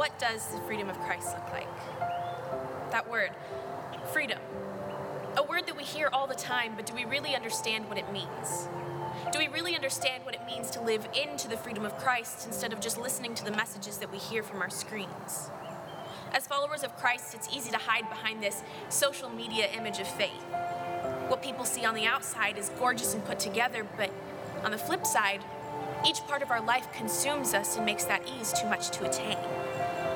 what does the freedom of Christ look like? That word, freedom. A word that we hear all the time, but do we really understand what it means? Do we really understand what it means to live into the freedom of Christ instead of just listening to the messages that we hear from our screens? As followers of Christ, it's easy to hide behind this social media image of faith. What people see on the outside is gorgeous and put together, but on the flip side, each part of our life consumes us and makes that ease too much to attain.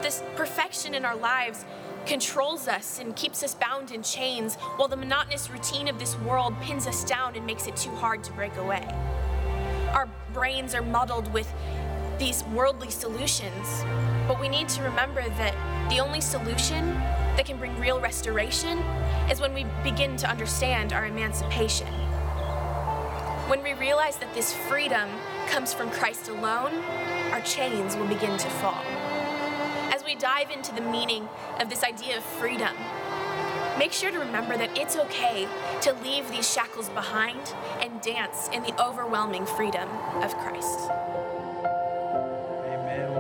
This perfection in our lives controls us and keeps us bound in chains, while the monotonous routine of this world pins us down and makes it too hard to break away. Our brains are muddled with these worldly solutions, but we need to remember that the only solution that can bring real restoration is when we begin to understand our emancipation. When we realize that this freedom comes from Christ alone, our chains will begin to fall. As we dive into the meaning of this idea of freedom, make sure to remember that it's okay to leave these shackles behind and dance in the overwhelming freedom of Christ.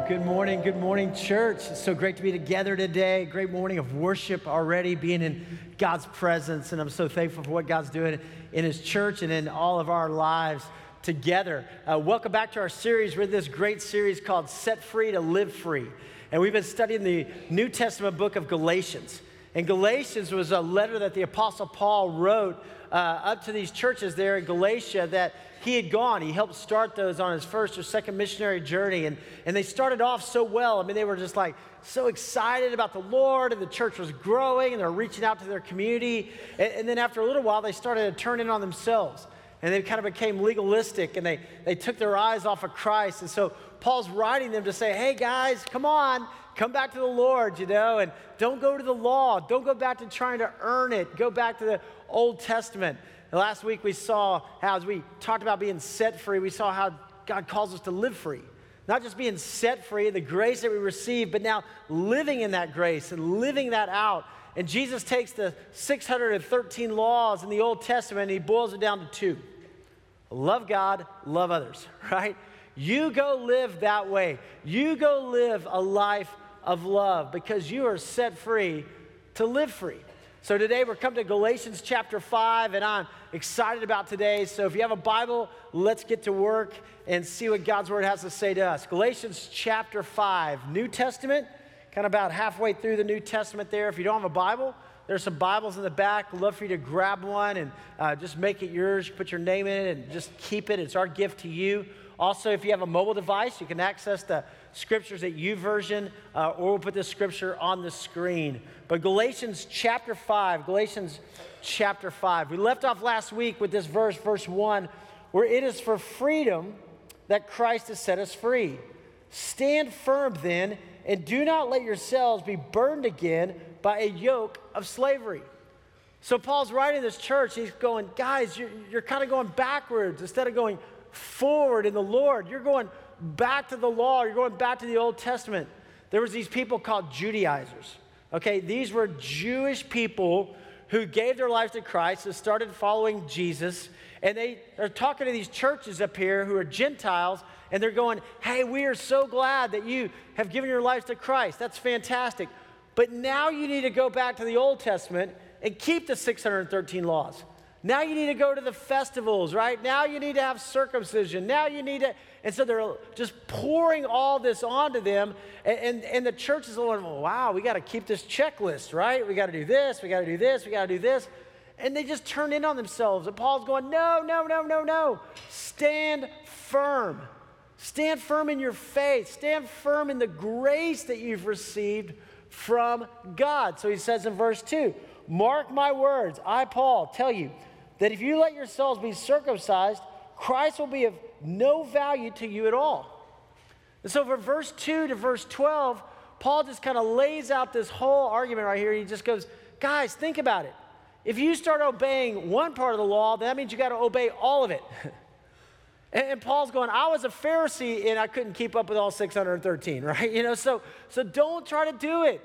Good morning. Good morning, church. It's so great to be together today. Great morning of worship already, being in God's presence. And I'm so thankful for what God's doing in His church and in all of our lives together. Uh, welcome back to our series. We're in this great series called Set Free to Live Free. And we've been studying the New Testament book of Galatians. And Galatians was a letter that the Apostle Paul wrote uh, up to these churches there in Galatia that he had gone. He helped start those on his first or second missionary journey. And, and they started off so well. I mean, they were just like so excited about the Lord, and the church was growing, and they're reaching out to their community. And, and then after a little while, they started to turn in on themselves and they kind of became legalistic and they, they took their eyes off of Christ. And so Paul's writing them to say, hey guys, come on, come back to the Lord, you know, and don't go to the law. Don't go back to trying to earn it. Go back to the Old Testament. Last week we saw how, as we talked about being set free, we saw how God calls us to live free. Not just being set free, the grace that we receive, but now living in that grace and living that out. And Jesus takes the 613 laws in the Old Testament and he boils it down to two love God, love others, right? You go live that way. You go live a life of love because you are set free to live free. So today we're coming to Galatians chapter 5, and I'm excited about today. So if you have a Bible, let's get to work and see what God's Word has to say to us. Galatians chapter 5, New Testament, kind of about halfway through the New Testament there. If you don't have a Bible, there's some Bibles in the back. Love for you to grab one and uh, just make it yours. Put your name in it and just keep it. It's our gift to you. Also, if you have a mobile device, you can access the scriptures at YouVersion, uh, or we'll put the scripture on the screen. But Galatians chapter 5, Galatians chapter 5. We left off last week with this verse, verse 1, where it is for freedom that Christ has set us free. Stand firm then, and do not let yourselves be burned again by a yoke of slavery. So Paul's writing this church, he's going, guys, you're, you're kind of going backwards instead of going forward in the Lord. You're going back to the law, you're going back to the Old Testament. There was these people called Judaizers. Okay, these were Jewish people who gave their lives to Christ and started following Jesus. And they are talking to these churches up here who are Gentiles, and they're going, Hey, we are so glad that you have given your lives to Christ. That's fantastic. But now you need to go back to the Old Testament and keep the 613 laws. Now you need to go to the festivals, right? Now you need to have circumcision. Now you need to. And so they're just pouring all this onto them. And, and, and the church is going, wow, we got to keep this checklist, right? We got to do this, we got to do this, we got to do this. And they just turn in on themselves. And Paul's going, no, no, no, no, no. Stand firm. Stand firm in your faith. Stand firm in the grace that you've received from God. So he says in verse 2 Mark my words, I, Paul, tell you that if you let yourselves be circumcised, Christ will be of no value to you at all. And so, from verse 2 to verse 12, Paul just kind of lays out this whole argument right here. He just goes, Guys, think about it. If you start obeying one part of the law, that means you got to obey all of it. And, and, Paul's going, I was a Pharisee and I couldn't keep up with all 613, right? You know, so, so don't try to do it.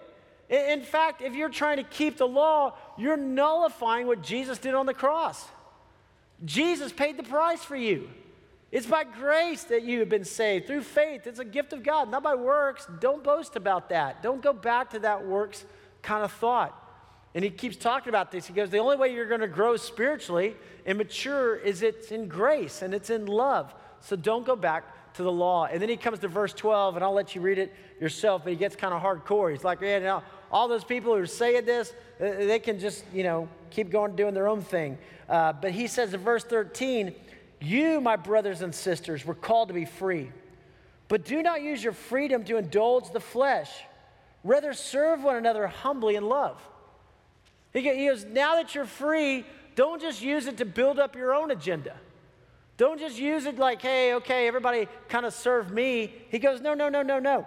In, in fact, if you're trying to keep the law, you're nullifying what Jesus did on the cross. Jesus paid the price for you. It's by grace that you have been saved through faith. It's a gift of God, not by works. Don't boast about that. Don't go back to that works kind of thought. And he keeps talking about this. He goes, The only way you're going to grow spiritually and mature is it's in grace and it's in love. So don't go back to the law. And then he comes to verse 12, and I'll let you read it yourself, but he gets kind of hardcore. He's like, Yeah, now, all those people who are saying this, uh, they can just, you know, keep going doing their own thing. Uh, but he says in verse 13, You, my brothers and sisters, were called to be free. But do not use your freedom to indulge the flesh. Rather, serve one another humbly in love. He goes, Now that you're free, don't just use it to build up your own agenda. Don't just use it like, hey, okay, everybody kind of serve me. He goes, no, no, no, no, no.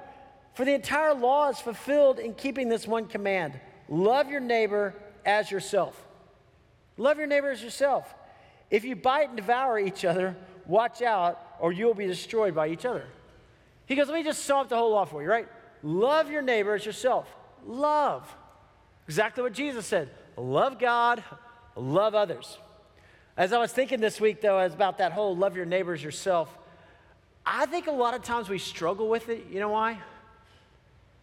For the entire law is fulfilled in keeping this one command love your neighbor as yourself. Love your neighbor as yourself. If you bite and devour each other, watch out, or you will be destroyed by each other. He goes, let me just sum up the whole law for you, right? Love your neighbor as yourself. Love. Exactly what Jesus said. Love God, love others. As I was thinking this week, though, about that whole love your neighbors yourself, I think a lot of times we struggle with it. You know why?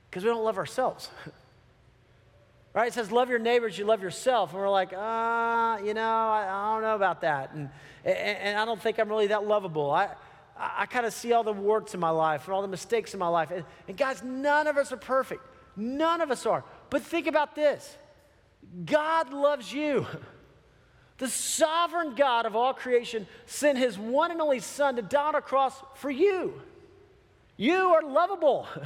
Because we don't love ourselves. right? It says, love your neighbors, you love yourself. And we're like, ah, uh, you know, I, I, don't know about that. And, and, and, I don't think I'm really that lovable. I, I, kind of see all the warts in my life and all the mistakes in my life. And, and guys, none of us are perfect. None of us are. But think about this God loves you. The sovereign God of all creation sent his one and only Son to die on a cross for you. You are lovable.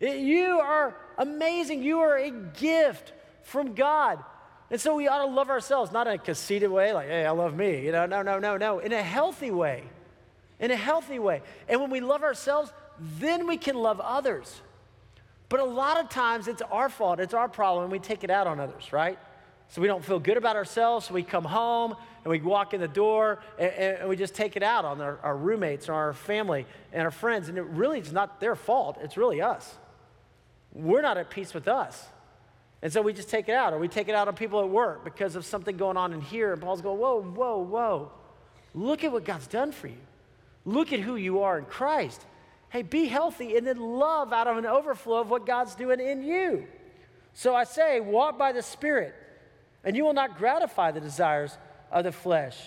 You are amazing. You are a gift from God. And so we ought to love ourselves, not in a conceited way, like, hey, I love me. You know, no, no, no, no. In a healthy way. In a healthy way. And when we love ourselves, then we can love others. But a lot of times it's our fault, it's our problem, and we take it out on others, right? So we don't feel good about ourselves, so we come home and we walk in the door and, and we just take it out on our, our roommates or our family and our friends. And it really is not their fault, it's really us. We're not at peace with us. And so we just take it out, or we take it out on people at work because of something going on in here. And Paul's going, Whoa, whoa, whoa. Look at what God's done for you. Look at who you are in Christ. Hey, be healthy and then love out of an overflow of what God's doing in you. So I say, walk by the Spirit, and you will not gratify the desires of the flesh.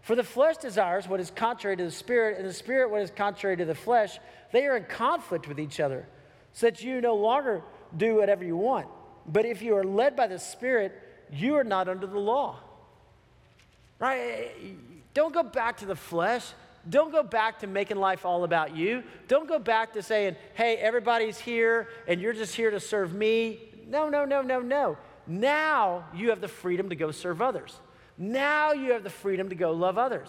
For the flesh desires what is contrary to the Spirit, and the Spirit what is contrary to the flesh. They are in conflict with each other, so that you no longer do whatever you want. But if you are led by the Spirit, you are not under the law. Right? Don't go back to the flesh. Don't go back to making life all about you. Don't go back to saying, hey, everybody's here and you're just here to serve me. No, no, no, no, no. Now you have the freedom to go serve others. Now you have the freedom to go love others.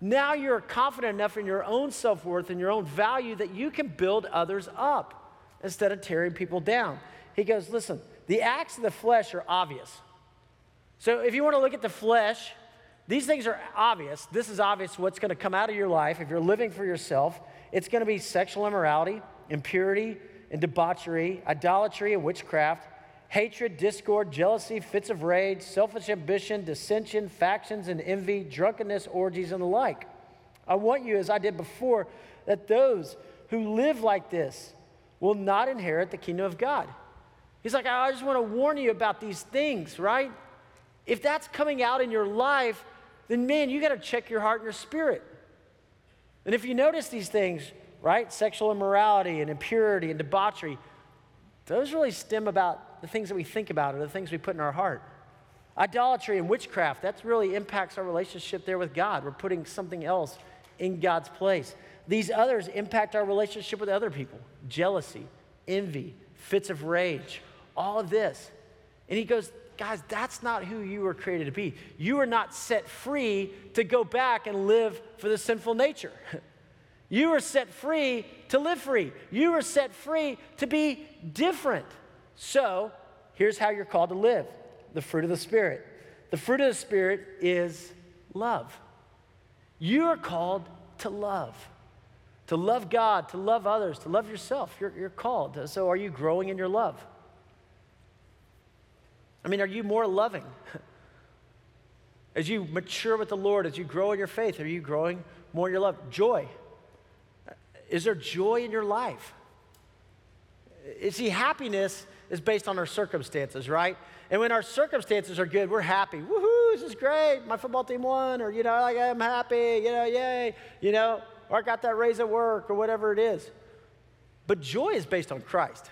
Now you're confident enough in your own self worth and your own value that you can build others up instead of tearing people down. He goes, listen, the acts of the flesh are obvious. So if you want to look at the flesh, these things are obvious. This is obvious what's going to come out of your life if you're living for yourself. It's going to be sexual immorality, impurity, and debauchery, idolatry and witchcraft, hatred, discord, jealousy, fits of rage, selfish ambition, dissension, factions and envy, drunkenness, orgies, and the like. I want you, as I did before, that those who live like this will not inherit the kingdom of God. He's like, I just want to warn you about these things, right? If that's coming out in your life, then man, you got to check your heart and your spirit. And if you notice these things, right, sexual immorality and impurity and debauchery, those really stem about the things that we think about or the things we put in our heart. Idolatry and witchcraft, that really impacts our relationship there with God. We're putting something else in God's place. These others impact our relationship with other people jealousy, envy, fits of rage, all of this. And he goes, guys, that's not who you were created to be. You are not set free to go back and live for the sinful nature. You are set free to live free. You are set free to be different. So, here's how you're called to live the fruit of the Spirit. The fruit of the Spirit is love. You are called to love. To love God, to love others, to love yourself. You're, you're called. So, are you growing in your love? I mean, are you more loving? As you mature with the Lord, as you grow in your faith, are you growing more in your love? Joy. Is there joy in your life? You see, happiness is based on our circumstances, right? And when our circumstances are good, we're happy. Woohoo, this is great. My football team won, or, you know, like, I'm happy, you know, yay, you know, or I got that raise at work, or whatever it is. But joy is based on Christ.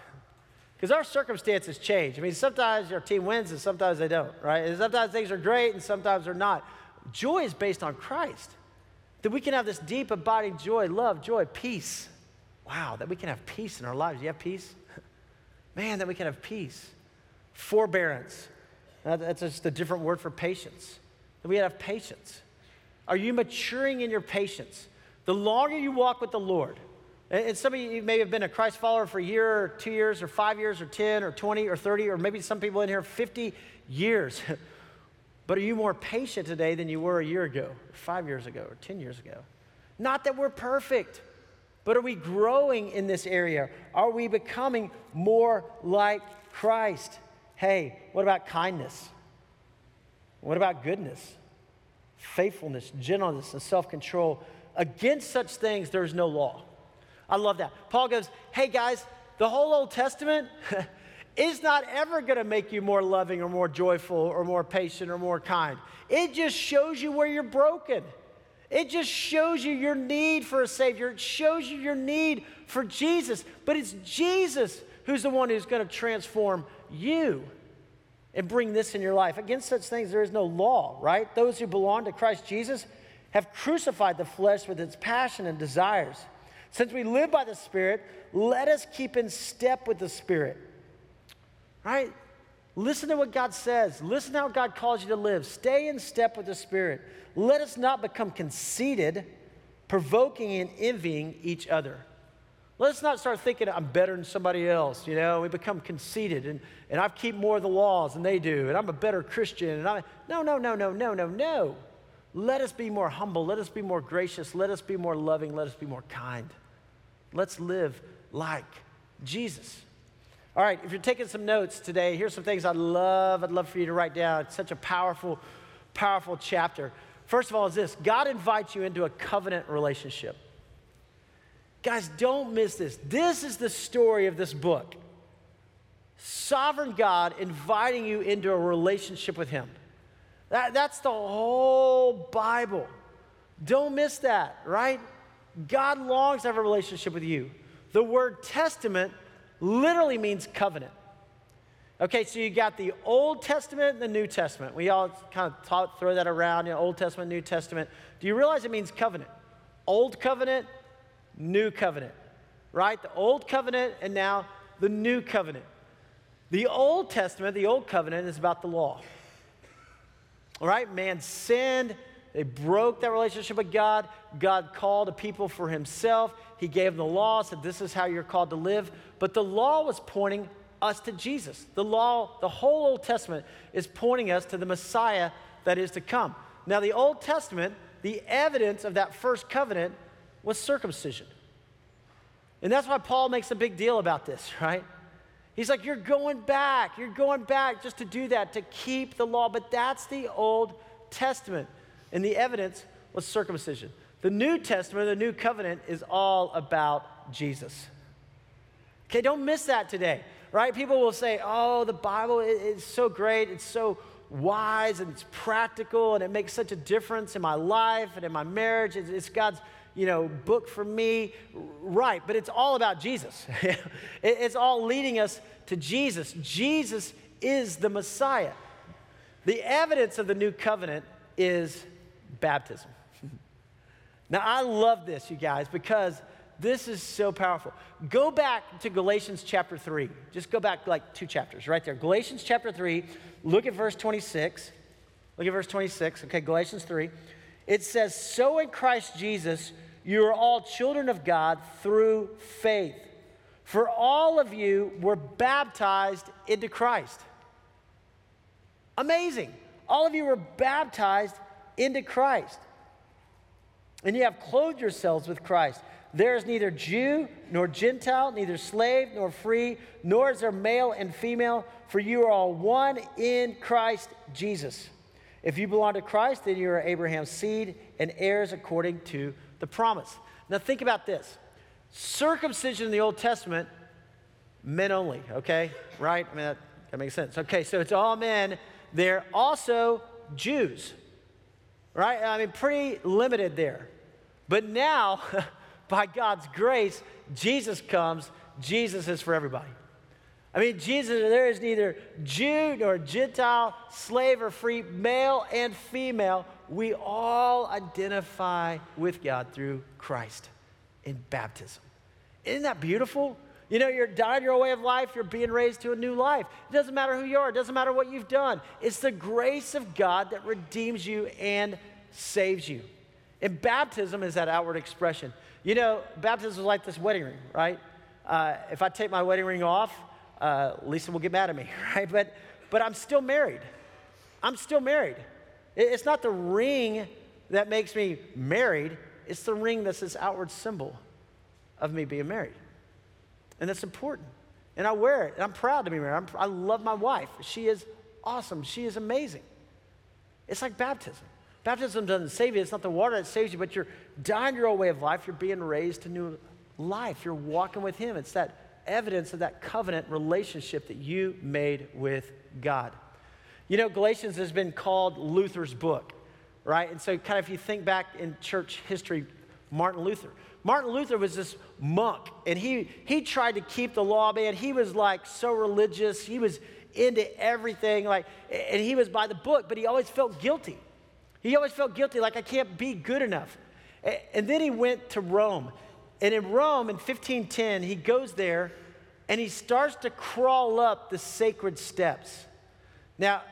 Because our circumstances change. I mean, sometimes our team wins and sometimes they don't, right? And sometimes things are great and sometimes they're not. Joy is based on Christ. That we can have this deep, abiding joy, love, joy, peace. Wow, that we can have peace in our lives. You have peace? Man, that we can have peace. Forbearance. That's just a different word for patience. That we have patience. Are you maturing in your patience? The longer you walk with the Lord, and some of you may have been a Christ follower for a year or two years or five years or 10 or 20 or 30 or maybe some people in here 50 years. but are you more patient today than you were a year ago, or five years ago, or 10 years ago? Not that we're perfect, but are we growing in this area? Are we becoming more like Christ? Hey, what about kindness? What about goodness? Faithfulness, gentleness, and self control. Against such things, there's no law. I love that. Paul goes, Hey guys, the whole Old Testament is not ever going to make you more loving or more joyful or more patient or more kind. It just shows you where you're broken. It just shows you your need for a Savior. It shows you your need for Jesus. But it's Jesus who's the one who's going to transform you and bring this in your life. Against such things, there is no law, right? Those who belong to Christ Jesus have crucified the flesh with its passion and desires. Since we live by the Spirit, let us keep in step with the Spirit. Right? Listen to what God says. Listen to how God calls you to live. Stay in step with the Spirit. Let us not become conceited, provoking and envying each other. Let's not start thinking I'm better than somebody else. You know, we become conceited and, and I keep more of the laws than they do, and I'm a better Christian. And I no, no, no, no, no, no, no. Let us be more humble. Let us be more gracious. Let us be more loving. Let us be more kind. Let's live like Jesus. All right, if you're taking some notes today, here's some things I'd love, I'd love for you to write down. It's such a powerful, powerful chapter. First of all, is this God invites you into a covenant relationship. Guys, don't miss this. This is the story of this book. Sovereign God inviting you into a relationship with Him. That, that's the whole Bible. Don't miss that, right? God longs to have a relationship with you. The word testament literally means covenant. Okay, so you got the Old Testament and the New Testament. We all kind of talk, throw that around, you know, Old Testament, New Testament. Do you realize it means covenant? Old covenant, new covenant, right? The Old covenant and now the new covenant. The Old Testament, the Old covenant, is about the law. All right, man sinned, they broke that relationship with God. God called a people for himself. He gave them the law, said, This is how you're called to live. But the law was pointing us to Jesus. The law, the whole Old Testament is pointing us to the Messiah that is to come. Now, the Old Testament, the evidence of that first covenant was circumcision. And that's why Paul makes a big deal about this, right? He's like, You're going back. You're going back just to do that, to keep the law. But that's the Old Testament. And the evidence was circumcision. The New Testament, the New Covenant, is all about Jesus. Okay, don't miss that today, right? People will say, oh, the Bible is so great, it's so wise, and it's practical, and it makes such a difference in my life and in my marriage. It's God's you know, book for me. Right, but it's all about Jesus. it's all leading us to Jesus. Jesus is the Messiah. The evidence of the new covenant is baptism. now, I love this, you guys, because this is so powerful. Go back to Galatians chapter 3. Just go back like two chapters right there. Galatians chapter 3, look at verse 26. Look at verse 26. Okay, Galatians 3. It says, So in Christ Jesus, you are all children of God through faith. For all of you were baptized into Christ. Amazing. All of you were baptized into Christ. And you have clothed yourselves with Christ. There is neither Jew nor Gentile, neither slave nor free, nor is there male and female, for you are all one in Christ Jesus. If you belong to Christ, then you are Abraham's seed and heirs according to the promise. Now, think about this circumcision in the Old Testament, men only, okay? Right? I mean, that, that makes sense. Okay, so it's all men. They're also Jews, right? I mean, pretty limited there. But now, by God's grace, Jesus comes. Jesus is for everybody. I mean, Jesus, there is neither Jew nor Gentile, slave or free, male and female. We all identify with God through Christ in baptism. Isn't that beautiful? You know, you're dying your way of life, you're being raised to a new life. It doesn't matter who you are, it doesn't matter what you've done. It's the grace of God that redeems you and saves you. And baptism is that outward expression. You know, baptism is like this wedding ring, right? Uh, if I take my wedding ring off, uh, Lisa will get mad at me, right? But, but I'm still married. I'm still married. It's not the ring that makes me married, it's the ring that's this outward symbol of me being married. And that's important. And I wear it, and I'm proud to be married. I'm, i love my wife. She is awesome, she is amazing. It's like baptism. Baptism doesn't save you, it's not the water that saves you, but you're dying your old way of life. You're being raised to new life. You're walking with Him. It's that evidence of that covenant relationship that you made with God. You know, Galatians has been called Luther's book, right? And so, kind of, if you think back in church history, Martin Luther. Martin Luther was this monk, and he, he tried to keep the law, man. He was like so religious. He was into everything, like, and he was by the book, but he always felt guilty. He always felt guilty, like, I can't be good enough. And then he went to Rome. And in Rome in 1510, he goes there and he starts to crawl up the sacred steps. Now,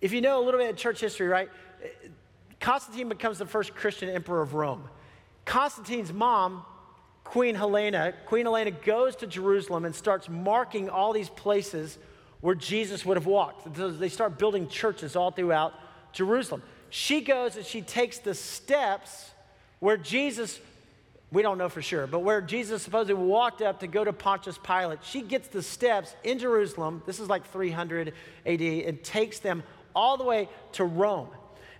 if you know a little bit of church history, right? Constantine becomes the first Christian emperor of Rome. Constantine's mom, Queen Helena, Queen Helena goes to Jerusalem and starts marking all these places where Jesus would have walked. They start building churches all throughout Jerusalem. She goes and she takes the steps where Jesus we don't know for sure, but where Jesus supposedly walked up to go to Pontius Pilate, she gets the steps in Jerusalem, this is like 300 AD, and takes them all the way to Rome.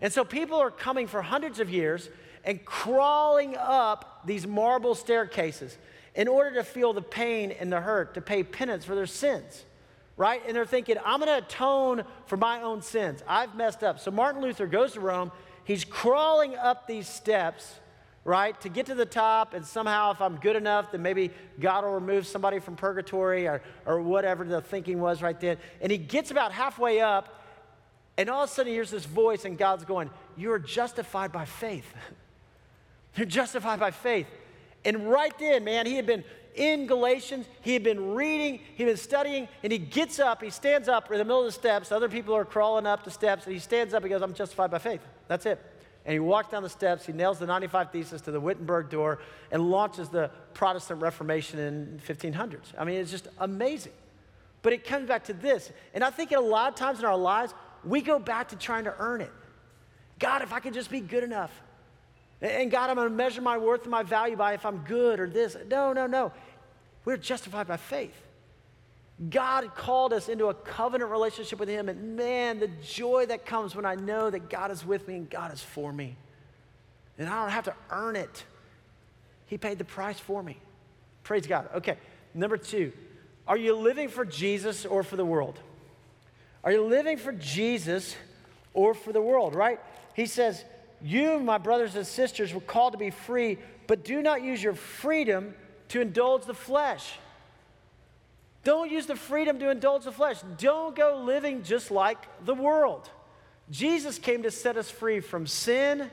And so people are coming for hundreds of years and crawling up these marble staircases in order to feel the pain and the hurt, to pay penance for their sins, right? And they're thinking, I'm gonna atone for my own sins. I've messed up. So Martin Luther goes to Rome, he's crawling up these steps right? To get to the top, and somehow, if I'm good enough, then maybe God will remove somebody from purgatory or, or whatever the thinking was right then. And he gets about halfway up, and all of a sudden, he hears this voice, and God's going, You are justified by faith. You're justified by faith. And right then, man, he had been in Galatians, he had been reading, he had been studying, and he gets up, he stands up in the middle of the steps. Other people are crawling up the steps, and he stands up, he goes, I'm justified by faith. That's it and he walks down the steps. He nails the 95 Thesis to the Wittenberg door and launches the Protestant Reformation in 1500s. I mean, it's just amazing. But it comes back to this. And I think in a lot of times in our lives, we go back to trying to earn it. God, if I could just be good enough. And God, I'm going to measure my worth and my value by if I'm good or this. No, no, no. We're justified by faith. God called us into a covenant relationship with Him, and man, the joy that comes when I know that God is with me and God is for me. And I don't have to earn it. He paid the price for me. Praise God. Okay, number two, are you living for Jesus or for the world? Are you living for Jesus or for the world, right? He says, You, my brothers and sisters, were called to be free, but do not use your freedom to indulge the flesh. Don't use the freedom to indulge the flesh. Don't go living just like the world. Jesus came to set us free from sin,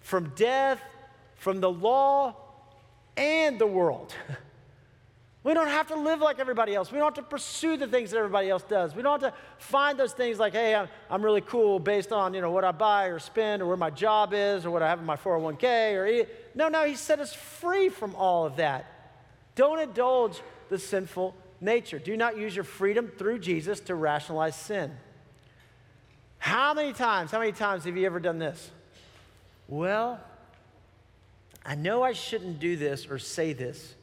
from death, from the law, and the world. We don't have to live like everybody else. We don't have to pursue the things that everybody else does. We don't have to find those things like, hey, I'm, I'm really cool based on you know what I buy or spend or where my job is or what I have in my 401k or no, no. He set us free from all of that. Don't indulge the sinful nature. Do not use your freedom through Jesus to rationalize sin. How many times, how many times have you ever done this? Well, I know I shouldn't do this or say this.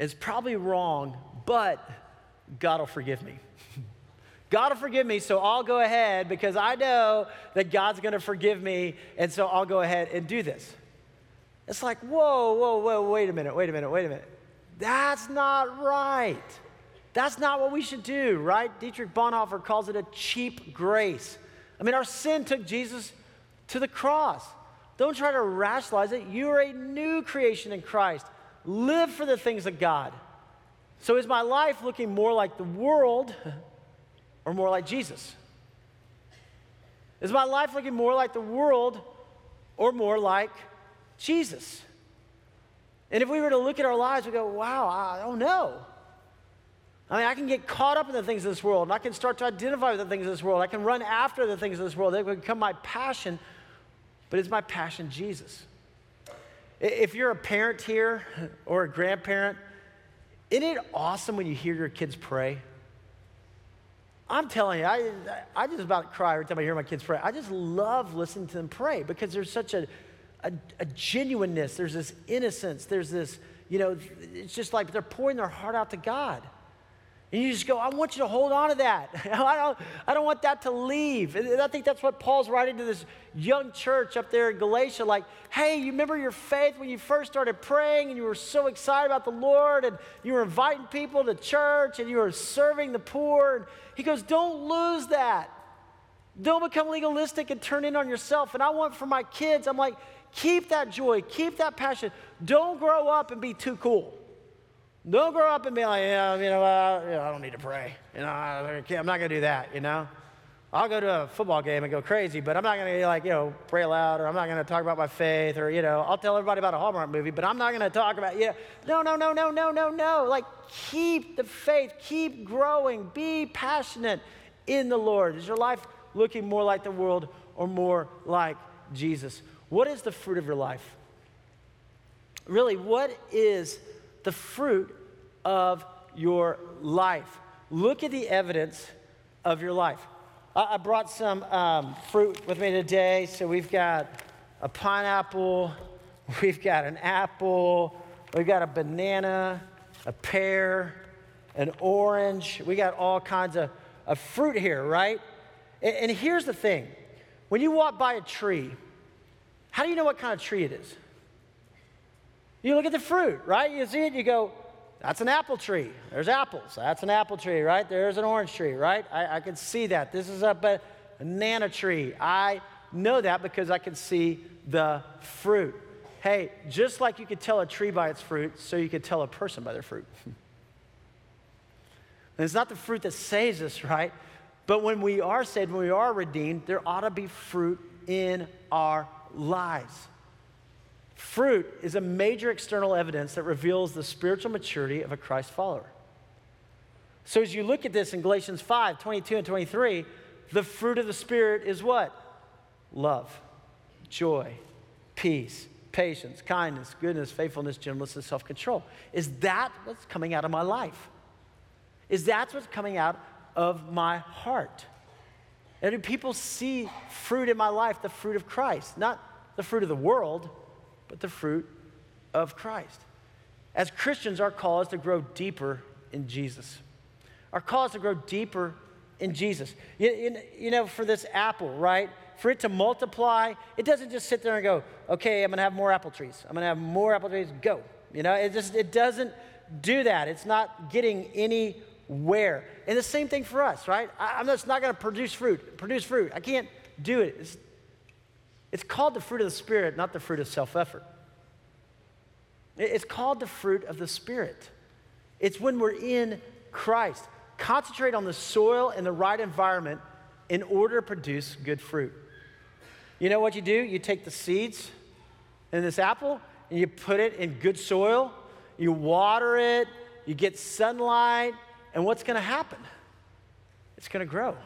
It's probably wrong, but God will forgive me. God will forgive me, so I'll go ahead because I know that God's going to forgive me, and so I'll go ahead and do this. It's like, whoa, whoa, whoa, wait a minute, wait a minute, wait a minute. That's not right. That's not what we should do, right? Dietrich Bonhoeffer calls it a cheap grace. I mean, our sin took Jesus to the cross. Don't try to rationalize it. You are a new creation in Christ. Live for the things of God. So, is my life looking more like the world or more like Jesus? Is my life looking more like the world or more like Jesus? And if we were to look at our lives, we go, wow, I don't know. I mean, I can get caught up in the things of this world, and I can start to identify with the things of this world. I can run after the things of this world. They become my passion, but is my passion Jesus? If you're a parent here or a grandparent, isn't it awesome when you hear your kids pray? I'm telling you, I, I just about cry every time I hear my kids pray. I just love listening to them pray because there's such a, a, a genuineness, there's this innocence, there's this, you know, it's just like they're pouring their heart out to God. And you just go, I want you to hold on to that. I don't, I don't want that to leave. And I think that's what Paul's writing to this young church up there in Galatia. Like, hey, you remember your faith when you first started praying and you were so excited about the Lord and you were inviting people to church and you were serving the poor. And he goes, don't lose that. Don't become legalistic and turn in on yourself. And I want for my kids, I'm like, keep that joy, keep that passion. Don't grow up and be too cool. Don't grow up and be like, yeah, you know, uh, you know I don't need to pray. You know, I, am not going to do that, you know. I'll go to a football game and go crazy, but I'm not going to like, you know, pray aloud or I'm not going to talk about my faith or, you know, I'll tell everybody about a Hallmark movie, but I'm not going to talk about, you know, no, no, no, no, no, no, no. Like, keep the faith, keep growing, be passionate in the Lord. Is your life looking more like the world or more like Jesus? What is the fruit of your life? Really, what is the fruit of your life. Look at the evidence of your life. I, I brought some um, fruit with me today. So we've got a pineapple, we've got an apple, we've got a banana, a pear, an orange. We got all kinds of, of fruit here, right? And, and here's the thing when you walk by a tree, how do you know what kind of tree it is? You look at the fruit, right? You see it, you go, that's an apple tree. There's apples. That's an apple tree, right? There's an orange tree, right? I, I can see that. This is a banana tree. I know that because I can see the fruit. Hey, just like you could tell a tree by its fruit, so you could tell a person by their fruit. and it's not the fruit that saves us, right? But when we are saved, when we are redeemed, there ought to be fruit in our lives. Fruit is a major external evidence that reveals the spiritual maturity of a Christ follower. So as you look at this in Galatians 5 22 and 23, the fruit of the Spirit is what? Love, joy, peace, patience, kindness, goodness, faithfulness, gentleness, and self control. Is that what's coming out of my life? Is that what's coming out of my heart? And do people see fruit in my life, the fruit of Christ, not the fruit of the world? But the fruit of Christ. As Christians, our call is to grow deeper in Jesus. Our call is to grow deeper in Jesus. You, you, know, for this apple, right? For it to multiply, it doesn't just sit there and go, okay, I'm gonna have more apple trees. I'm gonna have more apple trees, go. You know, it just, it doesn't do that. It's not getting anywhere. And the same thing for us, right? I, am just not gonna produce fruit, produce fruit. I can't do it. It's, it's called the fruit of the Spirit, not the fruit of self effort. It's called the fruit of the Spirit. It's when we're in Christ. Concentrate on the soil and the right environment in order to produce good fruit. You know what you do? You take the seeds in this apple and you put it in good soil, you water it, you get sunlight, and what's going to happen? It's going to grow.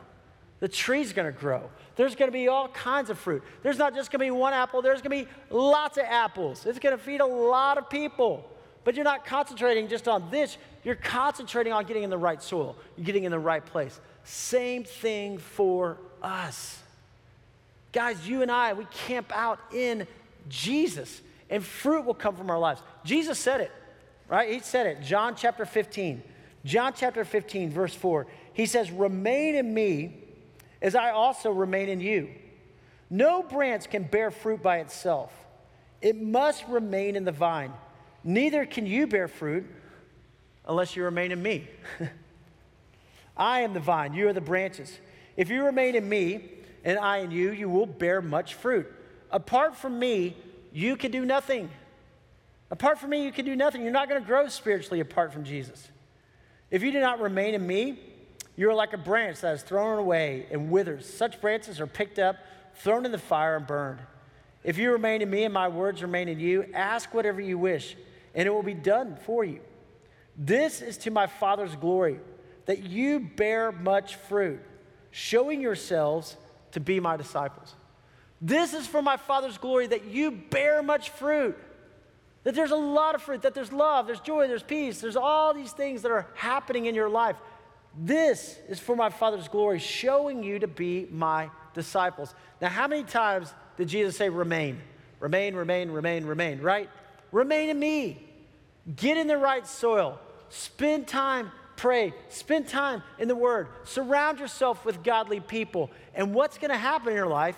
The tree's going to grow. There's going to be all kinds of fruit. There's not just going to be one apple, there's going to be lots of apples. It's going to feed a lot of people. But you're not concentrating just on this, you're concentrating on getting in the right soil, you're getting in the right place. Same thing for us. Guys, you and I, we camp out in Jesus, and fruit will come from our lives. Jesus said it, right? He said it. John chapter 15. John chapter 15, verse 4. he says, Remain in me as I also remain in you. No branch can bear fruit by itself, it must remain in the vine. Neither can you bear fruit unless you remain in me. I am the vine, you are the branches. If you remain in me and I in you, you will bear much fruit. Apart from me, you can do nothing. Apart from me, you can do nothing. You're not going to grow spiritually apart from Jesus. If you do not remain in me, you are like a branch that is thrown away and withers. Such branches are picked up, thrown in the fire, and burned. If you remain in me and my words remain in you, ask whatever you wish, and it will be done for you. This is to my Father's glory, that you bear much fruit, showing yourselves to be my disciples. This is for my Father's glory, that you bear much fruit. That there's a lot of fruit, that there's love, there's joy, there's peace, there's all these things that are happening in your life. This is for my Father's glory, showing you to be my disciples. Now, how many times did Jesus say, remain? Remain, remain, remain, remain, right? Remain in me. Get in the right soil. Spend time, pray. Spend time in the Word. Surround yourself with godly people. And what's going to happen in your life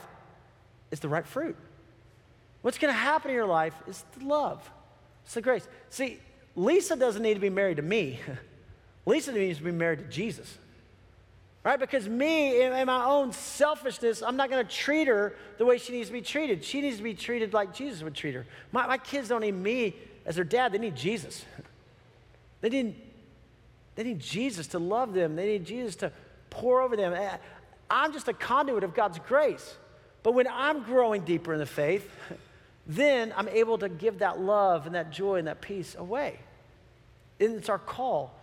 is the right fruit. What's going to happen in your life is the love. It's the grace. See, Lisa doesn't need to be married to me. Lisa needs to be married to Jesus. Right? Because me, in my own selfishness, I'm not going to treat her the way she needs to be treated. She needs to be treated like Jesus would treat her. My, my kids don't need me as their dad, they need Jesus. They need, they need Jesus to love them, they need Jesus to pour over them. Eh, I'm just a conduit of God's grace. But when I'm growing deeper in the faith, then I'm able to give that love and that joy and that peace away. And it's our call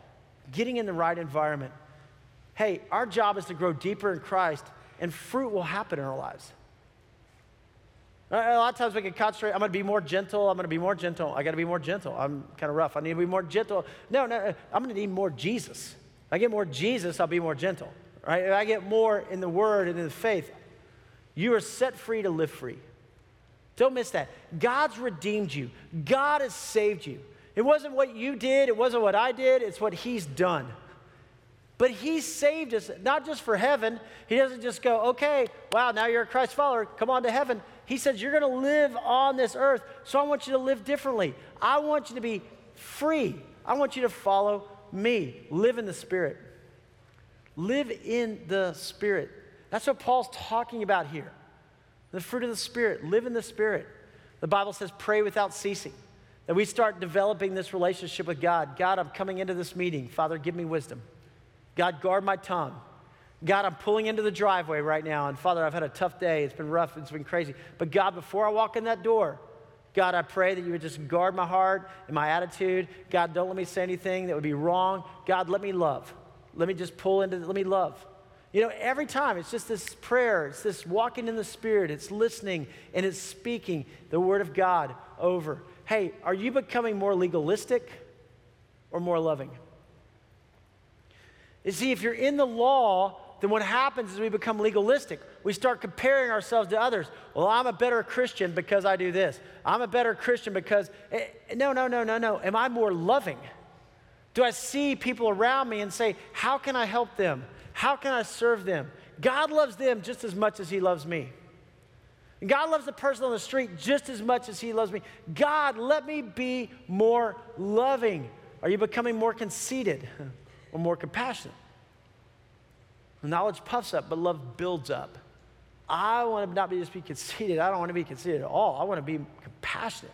getting in the right environment. Hey, our job is to grow deeper in Christ, and fruit will happen in our lives. A lot of times we can concentrate, I'm gonna be more gentle, I'm gonna be more gentle, I gotta be more gentle. I'm kind of rough, I need to be more gentle. No, no, uh, I'm gonna need more Jesus. If I get more Jesus, I'll be more gentle, right? If I get more in the Word and in the faith, you are set free to live free. Don't miss that. God's redeemed you, God has saved you. It wasn't what you did, it wasn't what I did, it's what He's done. But He saved us, not just for heaven. He doesn't just go, okay, wow, now you're a Christ follower, come on to heaven. He says, you're going to live on this earth, so I want you to live differently. I want you to be free. I want you to follow me. Live in the Spirit. Live in the Spirit. That's what Paul's talking about here. The fruit of the Spirit. Live in the Spirit. The Bible says, pray without ceasing. That we start developing this relationship with God. God, I'm coming into this meeting. Father, give me wisdom. God, guard my tongue. God, I'm pulling into the driveway right now. And Father, I've had a tough day. It's been rough. It's been crazy. But God, before I walk in that door, God, I pray that you would just guard my heart and my attitude. God, don't let me say anything that would be wrong. God, let me love. Let me just pull into, let me love. You know, every time it's just this prayer, it's this walking in the Spirit, it's listening and it's speaking the Word of God over hey, are you becoming more legalistic or more loving? You see, if you're in the law, then what happens is we become legalistic. We start comparing ourselves to others. Well, I'm a better Christian because I do this. I'm a better Christian because. Eh, no, no, no, no, no. Am I more loving? Do I see people around me and say, how can I help them? How can I serve them? God loves them just as much as He loves me. God loves the person on the street just as much as He loves me. God, let me be more loving. Are you becoming more conceited or more compassionate? Knowledge puffs up, but love builds up. I want to not be just be conceited. I don't want to be conceited at all. I want to be compassionate.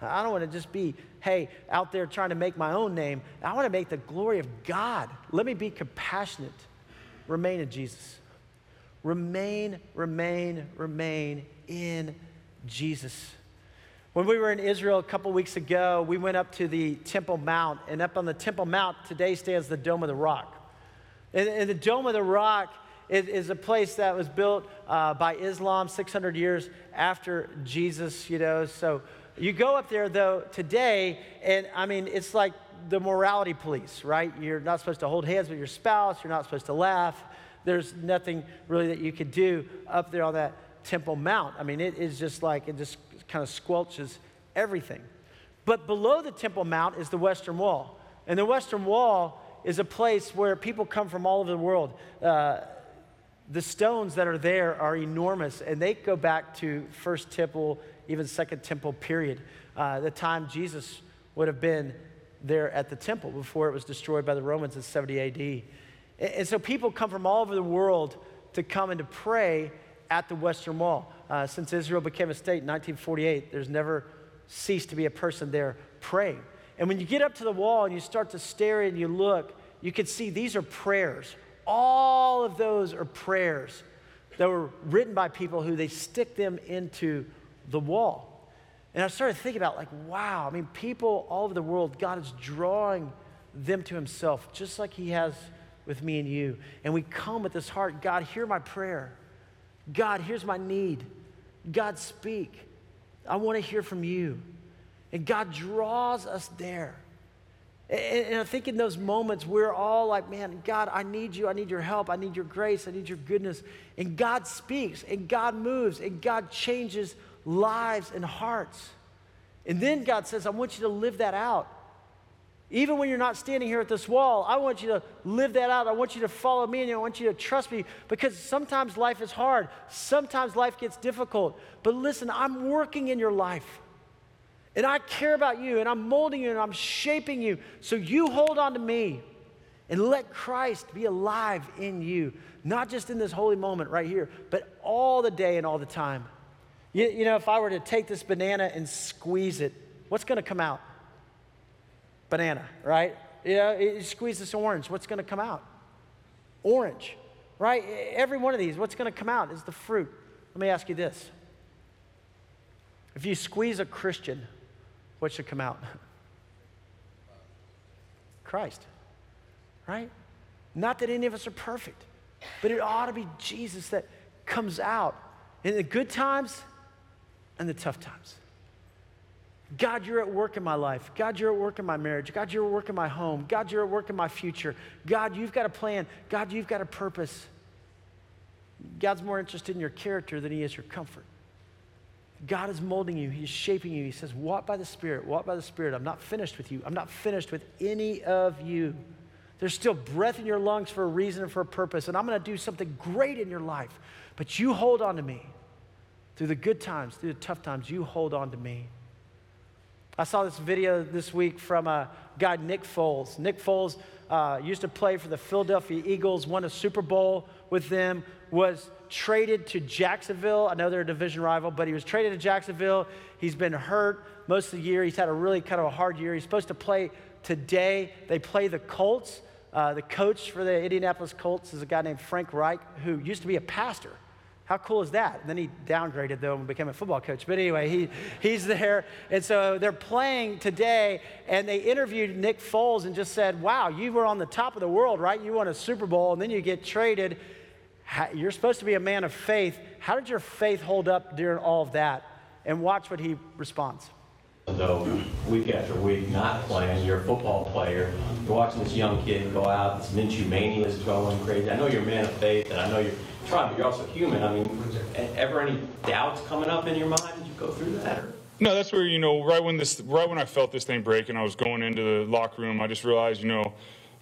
I don't want to just be, hey, out there trying to make my own name. I want to make the glory of God. Let me be compassionate. Remain in Jesus. Remain, remain, remain in Jesus. When we were in Israel a couple weeks ago, we went up to the Temple Mount, and up on the Temple Mount today stands the Dome of the Rock. And, and the Dome of the Rock is, is a place that was built uh, by Islam 600 years after Jesus, you know. So you go up there, though, today, and I mean, it's like the morality police, right? You're not supposed to hold hands with your spouse, you're not supposed to laugh there's nothing really that you could do up there on that Temple Mount. I mean, it is just like, it just kind of squelches everything. But below the Temple Mount is the Western Wall. And the Western Wall is a place where people come from all over the world. Uh, the stones that are there are enormous, and they go back to First Temple, even Second Temple period, uh, the time Jesus would have been there at the temple before it was destroyed by the Romans in 70 AD. And, so people come from all over the world to come and to pray at the Western Wall. Uh, since Israel became a state in 1948, there's never ceased to be a person there praying. And when you get up to the wall and you start to stare and you look, you can see these are prayers. All of those are prayers that were written by people who they stick them into the wall. And I started thinking about, like, wow, I mean, people all over the world, God is drawing them to Himself, just like He has with me and you. And we come with this heart God, hear my prayer. God, here's my need. God, speak. I want to hear from you. And God draws us there. And, I think in those moments, we're all like, man, God, I need you. I need your help. I need your grace. I need your goodness. And God speaks, and God moves, and God changes lives and hearts. And then God says, I want you to live that out. Even when you're not standing here at this wall, I want you to live that out. I want you to follow me and I want you to trust me because sometimes life is hard. Sometimes life gets difficult. But listen, I'm working in your life. And I care about you and I'm molding you and I'm shaping you. So you hold on to me and let Christ be alive in you, not just in this holy moment right here, but all the day and all the time. You, you know, if I were to take this banana and squeeze it, what's going to come out? Banana, right? Know, you squeeze this orange, what's going to come out? Orange, right? Every one of these, what's going to come out is the fruit. Let me ask you this. If you squeeze a Christian, what should come out? Christ, right? Not that any of us are perfect, but it ought to be Jesus that comes out in the good times and the tough times. God, you're at work in my life. God, you're at work in my marriage. God, you're at work in my home. God, you're at work in my future. God, you've got a plan. God, you've got a purpose. God's more interested in your character than he is your comfort. God is molding you, He's shaping you. He says, Walk by the Spirit, walk by the Spirit. I'm not finished with you. I'm not finished with any of you. There's still breath in your lungs for a reason and for a purpose, and I'm going to do something great in your life. But you hold on to me. Through the good times, through the tough times, you hold on to me. I saw this video this week from a guy, Nick Foles. Nick Foles uh, used to play for the Philadelphia Eagles, won a Super Bowl with them, was traded to Jacksonville. I know they're a division rival, but he was traded to Jacksonville. He's been hurt most of the year. He's had a really kind of a hard year. He's supposed to play today. They play the Colts. Uh, the coach for the Indianapolis Colts is a guy named Frank Reich, who used to be a pastor. How cool is that? And then he downgraded, though, and became a football coach. But anyway, he, he's there. And so they're playing today, and they interviewed Nick Foles and just said, Wow, you were on the top of the world, right? You won a Super Bowl, and then you get traded. You're supposed to be a man of faith. How did your faith hold up during all of that? And watch what he responds. So week after week, not playing, you're a football player. You're watching this young kid go out. This Minshew mania is going crazy. I know you're a man of faith, and I know you're trying, but you're also human. I mean, ever any doubts coming up in your mind as you go through that? Or? No, that's where you know, right when this, right when I felt this thing break, and I was going into the locker room, I just realized, you know,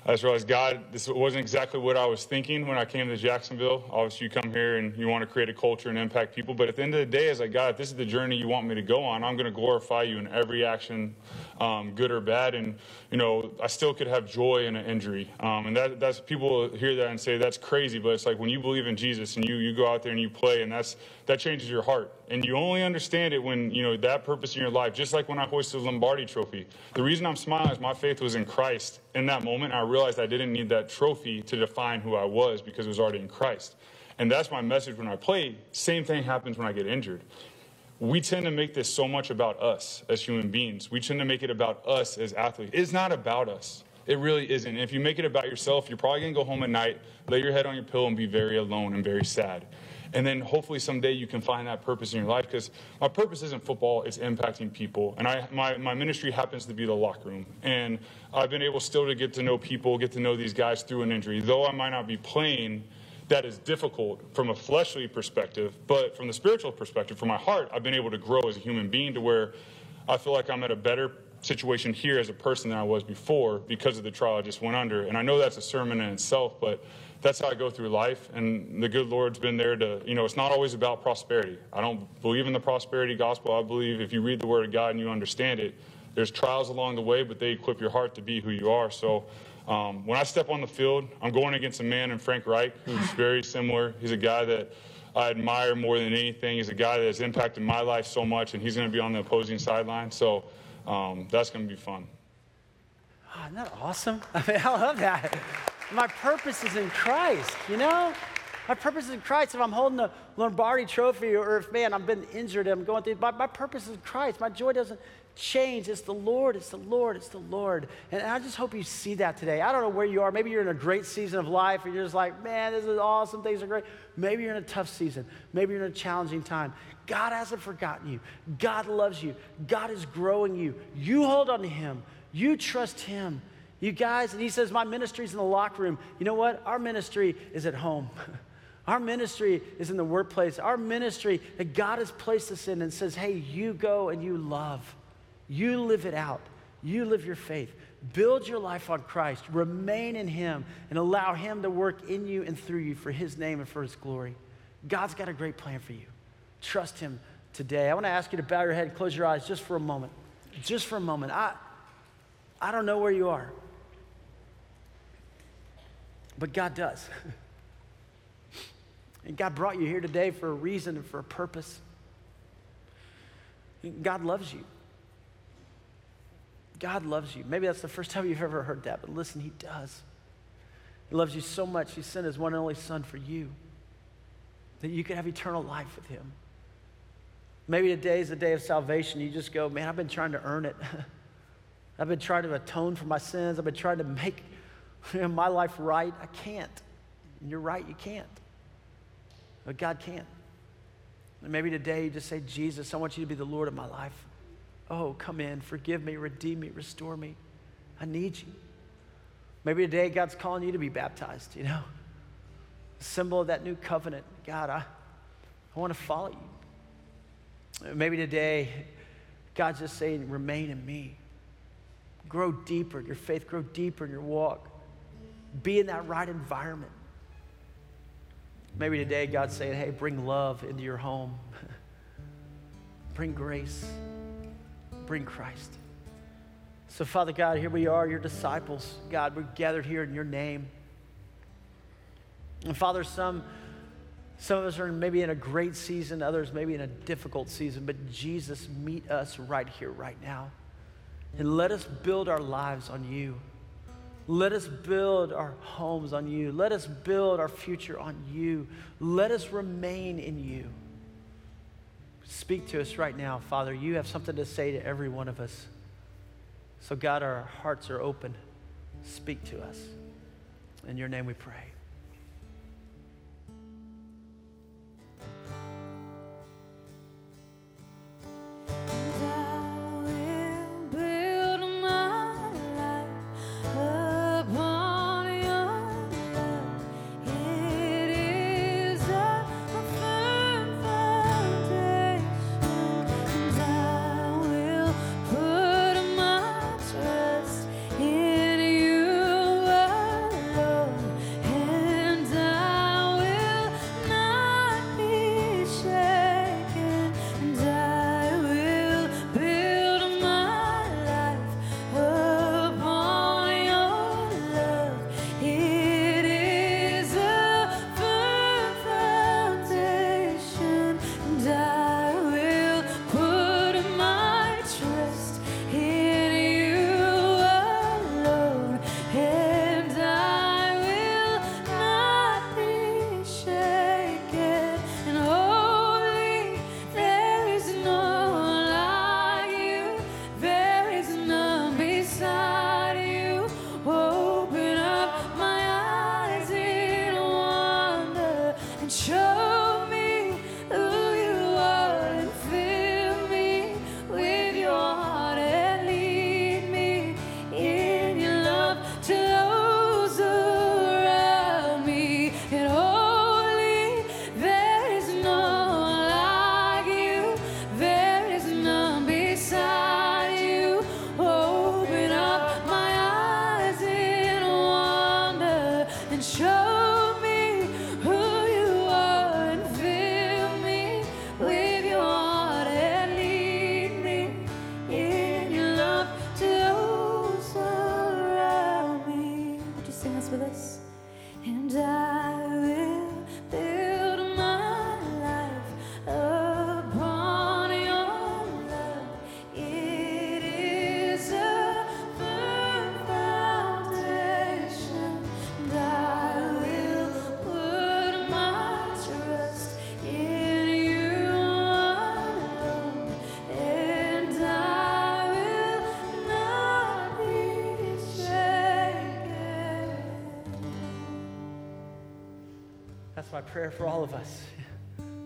I just realized, God, this wasn't exactly what I was thinking when I came to Jacksonville. Obviously, you come here and you want to create a culture and impact people. But at the end of the day, as like, God, if this is the journey you want me to go on, I'm going to glorify you in every action, um, good or bad. And, you know, I still could have joy in an injury. Um, and that, that's people hear that and say, that's crazy. But it's like when you believe in Jesus and you, you go out there and you play, and that's, that changes your heart. And you only understand it when, you know, that purpose in your life, just like when I hoisted the Lombardi trophy. The reason I'm smiling is my faith was in Christ. In that moment, I realized I didn't need that trophy to define who I was because it was already in Christ. And that's my message when I play. Same thing happens when I get injured. We tend to make this so much about us as human beings. We tend to make it about us as athletes. It's not about us. It really isn't. If you make it about yourself, you're probably going to go home at night, lay your head on your pillow, and be very alone and very sad. And then hopefully someday you can find that purpose in your life because my purpose isn't football, it's impacting people. And I, my, my ministry happens to be the locker room. And I've been able still to get to know people, get to know these guys through an injury. Though I might not be playing, that is difficult from a fleshly perspective, but from the spiritual perspective, from my heart, I've been able to grow as a human being to where I feel like I'm at a better situation here as a person than I was before because of the trial I just went under. And I know that's a sermon in itself, but that's how I go through life. And the good Lord's been there to, you know, it's not always about prosperity. I don't believe in the prosperity gospel. I believe if you read the Word of God and you understand it, there's trials along the way, but they equip your heart to be who you are. So um, when I step on the field, I'm going against a man in Frank Reich who's very similar. He's a guy that I admire more than anything. He's a guy that has impacted my life so much, and he's going to be on the opposing sideline. So um, that's going to be fun. Oh, isn't that awesome? I mean, I love that. My purpose is in Christ, you know? My purpose is in Christ. If I'm holding the Lombardi trophy or if, man, I've been injured I'm going through, my, my purpose is in Christ. My joy doesn't change. It's the Lord, it's the Lord, it's the Lord. And I just hope you see that today. I don't know where you are. Maybe you're in a great season of life and you're just like, man, this is awesome. Things are great. Maybe you're in a tough season. Maybe you're in a challenging time. God hasn't forgotten you. God loves you. God is growing you. You hold on to Him. You trust Him. You guys, and He says, My ministry's in the locker room. You know what? Our ministry is at home. Our ministry is in the workplace. Our ministry that God has placed us in and says, Hey, you go and you love. You live it out. You live your faith. Build your life on Christ. Remain in Him and allow Him to work in you and through you for His name and for His glory. God's got a great plan for you. Trust Him today. I want to ask you to bow your head close your eyes just for a moment. Just for a moment. I, I don't know where you are, but God does. and God brought you here today for a reason and for a purpose. God loves you. God loves you. Maybe that's the first time you've ever heard that, but listen, He does. He loves you so much, He sent His one and only Son for you, that you could have eternal life with Him. Maybe today is the day of salvation. You just go, man, I've been trying to earn it. I've been trying to atone for my sins. I've been trying to make my life right. I can't. And you're right, you can't. But God can. And maybe today you just say, Jesus, I want you to be the Lord of my life. Oh, come in, forgive me, redeem me, restore me. I need you. Maybe today God's calling you to be baptized, you know? Symbol of that new covenant. God, I, I want to follow you. Maybe today God's just saying, remain in me. Grow deeper in your faith, grow deeper in your walk. Be in that right environment. Maybe today God's saying, hey, bring love into your home, bring grace bring Christ. So, Father God, here we are, your disciples. God, we're gathered here in your name. And Father, some, some of us are maybe in a great season, others maybe in a difficult season, but Jesus, meet us right here, right now. And let us build our lives on you. Let us build our homes on you. Let us build our future on you. Let us remain in you. Speak to us right now, Father. You have something to say to every one of us. So, God, our hearts are open. Speak to us. In your name we pray. this? My prayer for all of us.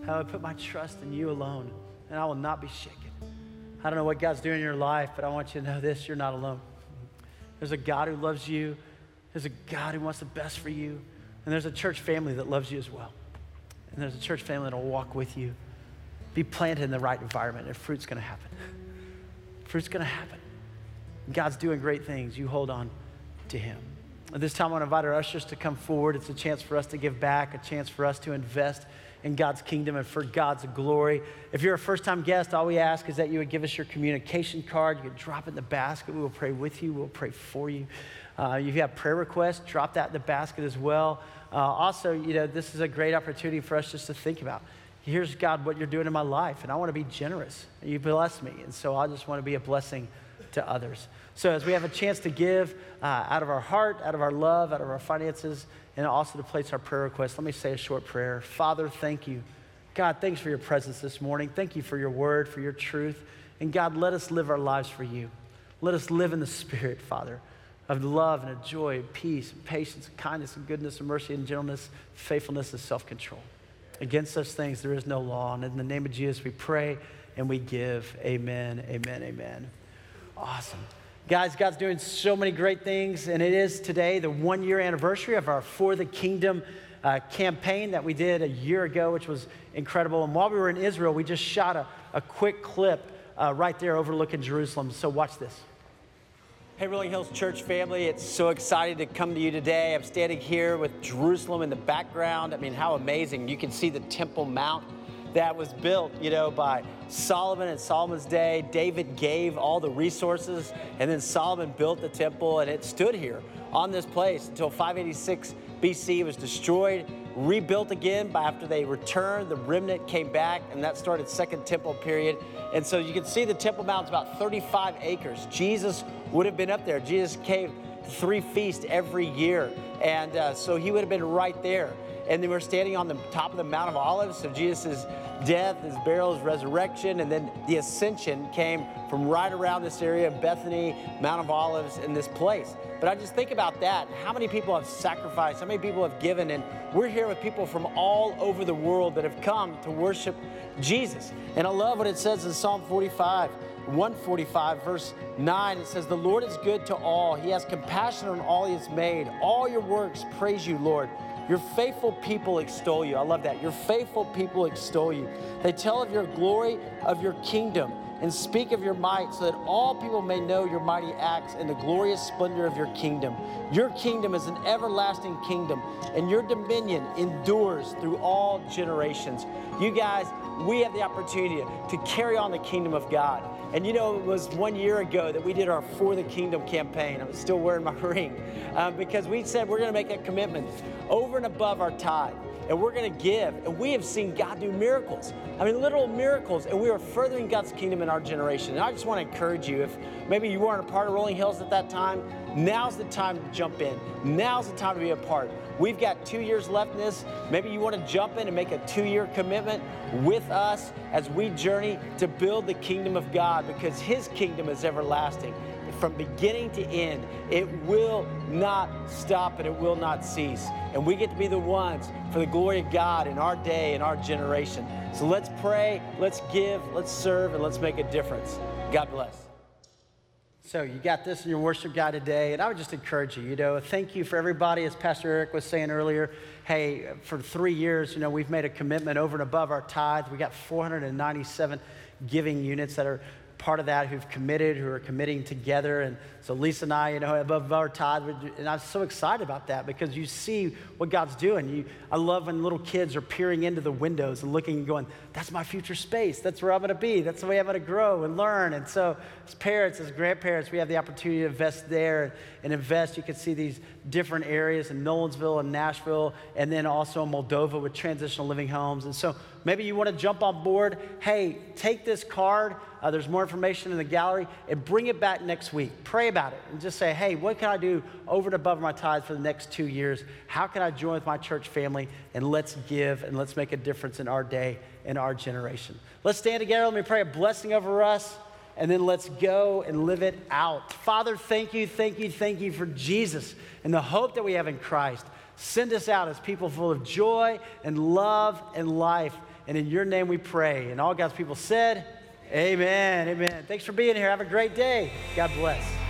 How I put my trust in you alone, and I will not be shaken. I don't know what God's doing in your life, but I want you to know this you're not alone. There's a God who loves you, there's a God who wants the best for you, and there's a church family that loves you as well. And there's a church family that will walk with you. Be planted in the right environment, and fruit's gonna happen. Fruit's gonna happen. God's doing great things. You hold on to Him. At this time, I want to invite our ushers to come forward. It's a chance for us to give back, a chance for us to invest in God's kingdom and for God's glory. If you're a first time guest, all we ask is that you would give us your communication card. You can drop it in the basket. We will pray with you, we'll pray for you. Uh, if you have prayer requests, drop that in the basket as well. Uh, also, you know, this is a great opportunity for us just to think about here's God, what you're doing in my life, and I want to be generous. You bless me, and so I just want to be a blessing to others. So, as we have a chance to give uh, out of our heart, out of our love, out of our finances, and also to place our prayer requests, let me say a short prayer. Father, thank you. God, thanks for your presence this morning. Thank you for your word, for your truth. And God, let us live our lives for you. Let us live in the Spirit, Father, of love and of joy, and peace, and patience, and kindness, and goodness, and mercy, and gentleness, faithfulness, and self control. Against such things, there is no law. And in the name of Jesus, we pray and we give. Amen, amen, amen. Awesome. Guys, God's doing so many great things, and it is today the one year anniversary of our For the Kingdom uh, campaign that we did a year ago, which was incredible. And while we were in Israel, we just shot a, a quick clip uh, right there overlooking Jerusalem. So watch this. Hey, Rolling Hills Church family, it's so exciting to come to you today. I'm standing here with Jerusalem in the background. I mean, how amazing. You can see the Temple Mount that was built, you know, by Solomon in Solomon's day. David gave all the resources, and then Solomon built the temple, and it stood here on this place until 586 BC. It was destroyed, rebuilt again by after they returned. The remnant came back, and that started Second Temple period. And so you can see the Temple Mount's about 35 acres. Jesus would have been up there. Jesus gave three feasts every year, and uh, so he would have been right there and then we're standing on the top of the Mount of Olives. So Jesus' death, his burial, his resurrection, and then the ascension came from right around this area, of Bethany, Mount of Olives, in this place. But I just think about that. How many people have sacrificed? How many people have given? And we're here with people from all over the world that have come to worship Jesus. And I love what it says in Psalm 45. 145, verse 9, it says, The Lord is good to all. He has compassion on all He has made. All your works praise you, Lord. Your faithful people extol you. I love that. Your faithful people extol you. They tell of your glory, of your kingdom, and speak of your might so that all people may know your mighty acts and the glorious splendor of your kingdom. Your kingdom is an everlasting kingdom, and your dominion endures through all generations. You guys, we have the opportunity to carry on the kingdom of God. And you know, it was one year ago that we did our For the Kingdom campaign. I'm still wearing my ring um, because we said we're going to make a commitment over and above our tithe. And we're going to give. And we have seen God do miracles. I mean, literal miracles. And we are furthering God's kingdom in our generation. And I just want to encourage you if maybe you weren't a part of Rolling Hills at that time, now's the time to jump in. Now's the time to be a part. We've got two years left in this. Maybe you want to jump in and make a two year commitment with us as we journey to build the kingdom of God because His kingdom is everlasting. From beginning to end, it will not stop and it will not cease. And we get to be the ones for the glory of God in our day and our generation. So let's pray, let's give, let's serve, and let's make a difference. God bless. So you got this in your worship guide today, and I would just encourage you, you know, thank you for everybody, as Pastor Eric was saying earlier. Hey, for three years, you know, we've made a commitment over and above our tithe. We got 497 giving units that are part of that who've committed, who are committing together. And so Lisa and I, you know, above our tithe, and I'm so excited about that because you see what God's doing. You, I love when little kids are peering into the windows and looking and going, that's my future space. That's where I'm going to be. That's the way I'm going to grow and learn. And so as parents, as grandparents, we have the opportunity to invest there and invest. You can see these different areas in Nolensville and Nashville, and then also in Moldova with transitional living homes. And so maybe you want to jump on board. Hey, take this card. Uh, there's more information in the gallery and bring it back next week. Pray about it and just say, hey, what can I do over and above my tithes for the next two years? How can I join with my church family? And let's give and let's make a difference in our day and our generation. Let's stand together. Let me pray a blessing over us and then let's go and live it out. Father, thank you, thank you, thank you for Jesus and the hope that we have in Christ. Send us out as people full of joy and love and life. And in your name we pray. And all God's people said, Amen. Amen. Thanks for being here. Have a great day. God bless.